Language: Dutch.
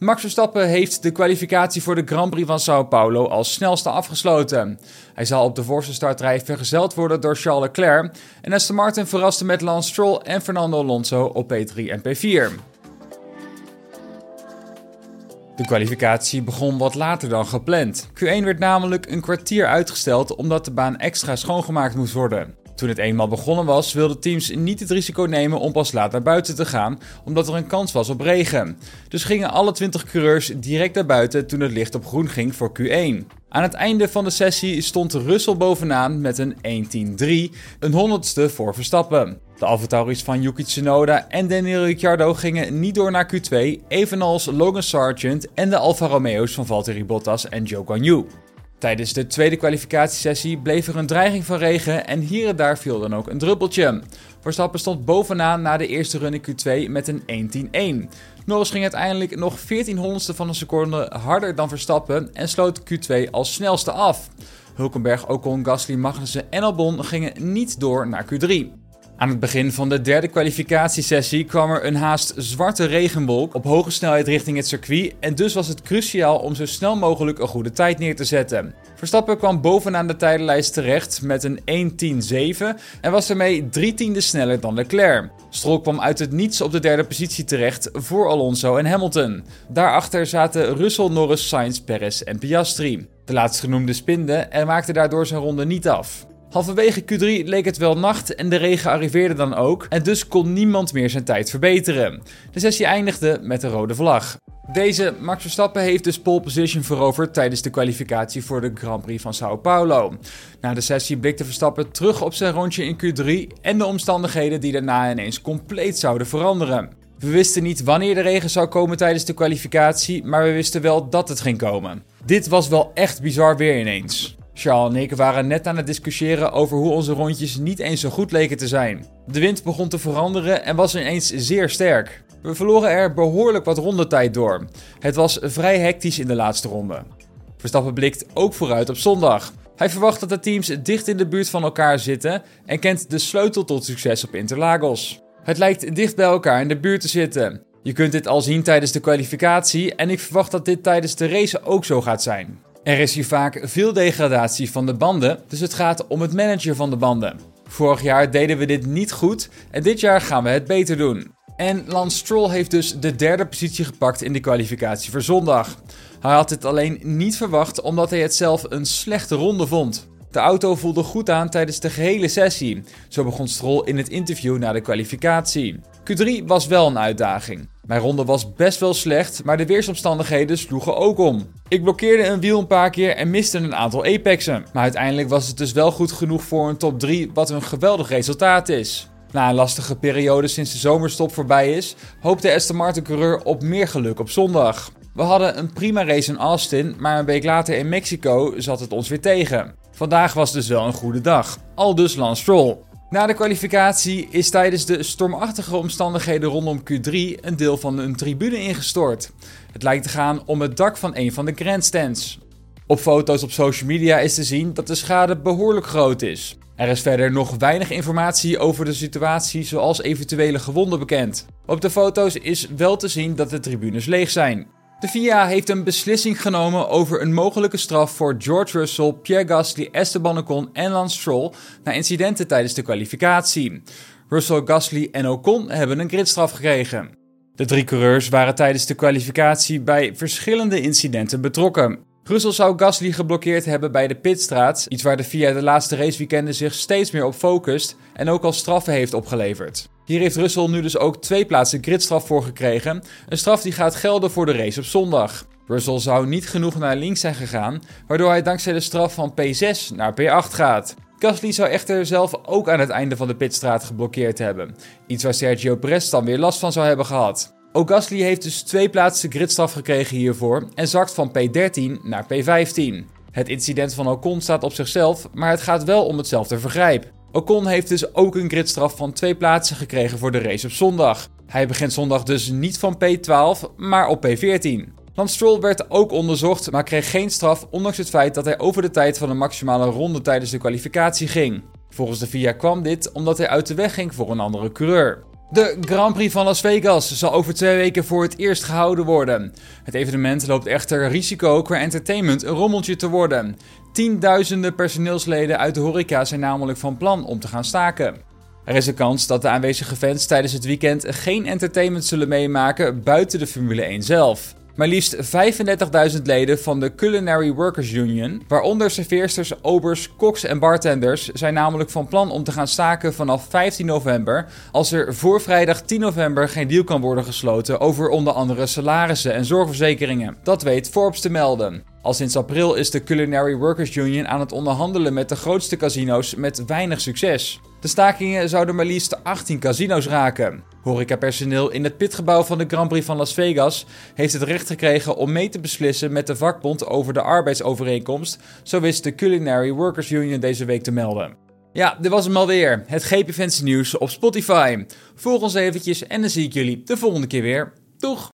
Max Verstappen heeft de kwalificatie voor de Grand Prix van Sao Paulo als snelste afgesloten. Hij zal op de voorste startrij vergezeld worden door Charles Leclerc en Aston Martin verraste met Lance Stroll en Fernando Alonso op P3 en P4. De kwalificatie begon wat later dan gepland. Q1 werd namelijk een kwartier uitgesteld omdat de baan extra schoongemaakt moest worden. Toen het eenmaal begonnen was, wilden teams niet het risico nemen om pas laat naar buiten te gaan, omdat er een kans was op regen. Dus gingen alle 20 coureurs direct naar buiten toen het licht op groen ging voor Q1. Aan het einde van de sessie stond Russell bovenaan met een 1.10.3, een honderdste voor Verstappen. De AlphaTauris van Yuki Tsunoda en Daniel Ricciardo gingen niet door naar Q2, evenals Logan Sargent en de Alfa Romeo's van Valtteri Bottas en Zhou Guanyu. Tijdens de tweede kwalificatiesessie bleef er een dreiging van regen en hier en daar viel dan ook een druppeltje. Verstappen stond bovenaan na de eerste run in Q2 met een 1.10.1. Norris ging uiteindelijk nog 14 honderdste van een seconde harder dan Verstappen en sloot Q2 als snelste af. Hulkenberg, Ocon, Gasly, Magnussen en Albon gingen niet door naar Q3. Aan het begin van de derde kwalificatiesessie kwam er een haast zwarte regenwolk op hoge snelheid richting het circuit en dus was het cruciaal om zo snel mogelijk een goede tijd neer te zetten. Verstappen kwam bovenaan de tijdenlijst terecht met een 1.10.7 en was ermee drie tienden sneller dan Leclerc. Stroll kwam uit het niets op de derde positie terecht voor Alonso en Hamilton. Daarachter zaten Russell, Norris, Sainz, Perez en Piastri. De laatstgenoemde spinde en maakte daardoor zijn ronde niet af. Halverwege Q3 leek het wel nacht en de regen arriveerde dan ook en dus kon niemand meer zijn tijd verbeteren. De sessie eindigde met een rode vlag. Deze Max Verstappen heeft dus pole position veroverd tijdens de kwalificatie voor de Grand Prix van Sao Paulo. Na de sessie blikte Verstappen terug op zijn rondje in Q3 en de omstandigheden die daarna ineens compleet zouden veranderen. We wisten niet wanneer de regen zou komen tijdens de kwalificatie, maar we wisten wel dat het ging komen. Dit was wel echt bizar weer ineens. Charles en ik waren net aan het discussiëren over hoe onze rondjes niet eens zo goed leken te zijn. De wind begon te veranderen en was ineens zeer sterk. We verloren er behoorlijk wat rondetijd door. Het was vrij hectisch in de laatste ronde. Verstappen blikt ook vooruit op zondag. Hij verwacht dat de teams dicht in de buurt van elkaar zitten en kent de sleutel tot succes op Interlagos. Het lijkt dicht bij elkaar in de buurt te zitten. Je kunt dit al zien tijdens de kwalificatie en ik verwacht dat dit tijdens de race ook zo gaat zijn. Er is hier vaak veel degradatie van de banden, dus het gaat om het managen van de banden. Vorig jaar deden we dit niet goed en dit jaar gaan we het beter doen. En Lance Stroll heeft dus de derde positie gepakt in de kwalificatie voor zondag. Hij had dit alleen niet verwacht omdat hij het zelf een slechte ronde vond. De auto voelde goed aan tijdens de gehele sessie. Zo begon Stroll in het interview na de kwalificatie. Q3 was wel een uitdaging. Mijn ronde was best wel slecht, maar de weersomstandigheden sloegen ook om. Ik blokkeerde een wiel een paar keer en miste een aantal apexen. Maar uiteindelijk was het dus wel goed genoeg voor een top 3, wat een geweldig resultaat is. Na een lastige periode sinds de zomerstop voorbij is, hoopte Aston Martin coureur op meer geluk op zondag. We hadden een prima race in Austin, maar een week later in Mexico zat het ons weer tegen. Vandaag was dus wel een goede dag. Al dus Lance Stroll. Na de kwalificatie is tijdens de stormachtige omstandigheden rondom Q3 een deel van een tribune ingestort. Het lijkt te gaan om het dak van een van de grandstands. Op foto's op social media is te zien dat de schade behoorlijk groot is. Er is verder nog weinig informatie over de situatie, zoals eventuele gewonden bekend. Op de foto's is wel te zien dat de tribunes leeg zijn. De FIA heeft een beslissing genomen over een mogelijke straf voor George Russell, Pierre Gasly, Esteban Ocon en Lance Stroll na incidenten tijdens de kwalificatie. Russell, Gasly en Ocon hebben een gridstraf gekregen. De drie coureurs waren tijdens de kwalificatie bij verschillende incidenten betrokken. Russell zou Gasly geblokkeerd hebben bij de pitstraat, iets waar de FIA de laatste raceweekenden zich steeds meer op focust en ook al straffen heeft opgeleverd. Hier heeft Russell nu dus ook twee plaatsen gridstraf voor gekregen, een straf die gaat gelden voor de race op zondag. Russell zou niet genoeg naar links zijn gegaan, waardoor hij dankzij de straf van P6 naar P8 gaat. Gasly zou echter zelf ook aan het einde van de pitstraat geblokkeerd hebben, iets waar Sergio Perez dan weer last van zou hebben gehad. Ook Gasly heeft dus twee plaatsen gridstraf gekregen hiervoor en zakt van P13 naar P15. Het incident van Ocon staat op zichzelf, maar het gaat wel om hetzelfde vergrijp. Ocon heeft dus ook een gridstraf van twee plaatsen gekregen voor de race op zondag. Hij begint zondag dus niet van P12, maar op P14. Lance Stroll werd ook onderzocht, maar kreeg geen straf, ondanks het feit dat hij over de tijd van de maximale ronde tijdens de kwalificatie ging. Volgens de FIA kwam dit omdat hij uit de weg ging voor een andere coureur. De Grand Prix van Las Vegas zal over twee weken voor het eerst gehouden worden. Het evenement loopt echter risico qua entertainment een rommeltje te worden. Tienduizenden personeelsleden uit de horeca zijn namelijk van plan om te gaan staken. Er is een kans dat de aanwezige fans tijdens het weekend geen entertainment zullen meemaken buiten de Formule 1 zelf. Maar liefst 35.000 leden van de Culinary Workers Union, waaronder serveersters, obers, koks en bartenders, zijn namelijk van plan om te gaan staken vanaf 15 november, als er voor vrijdag 10 november geen deal kan worden gesloten over onder andere salarissen en zorgverzekeringen. Dat weet Forbes te melden. Al sinds april is de Culinary Workers Union aan het onderhandelen met de grootste casino's met weinig succes. De stakingen zouden maar liefst 18 casino's raken. Horecapersoneel in het pitgebouw van de Grand Prix van Las Vegas heeft het recht gekregen om mee te beslissen met de vakbond over de arbeidsovereenkomst, zo wist de Culinary Workers Union deze week te melden. Ja, dit was hem alweer. Het GP Fancy nieuws op Spotify. Volg ons eventjes en dan zie ik jullie de volgende keer weer. Doeg!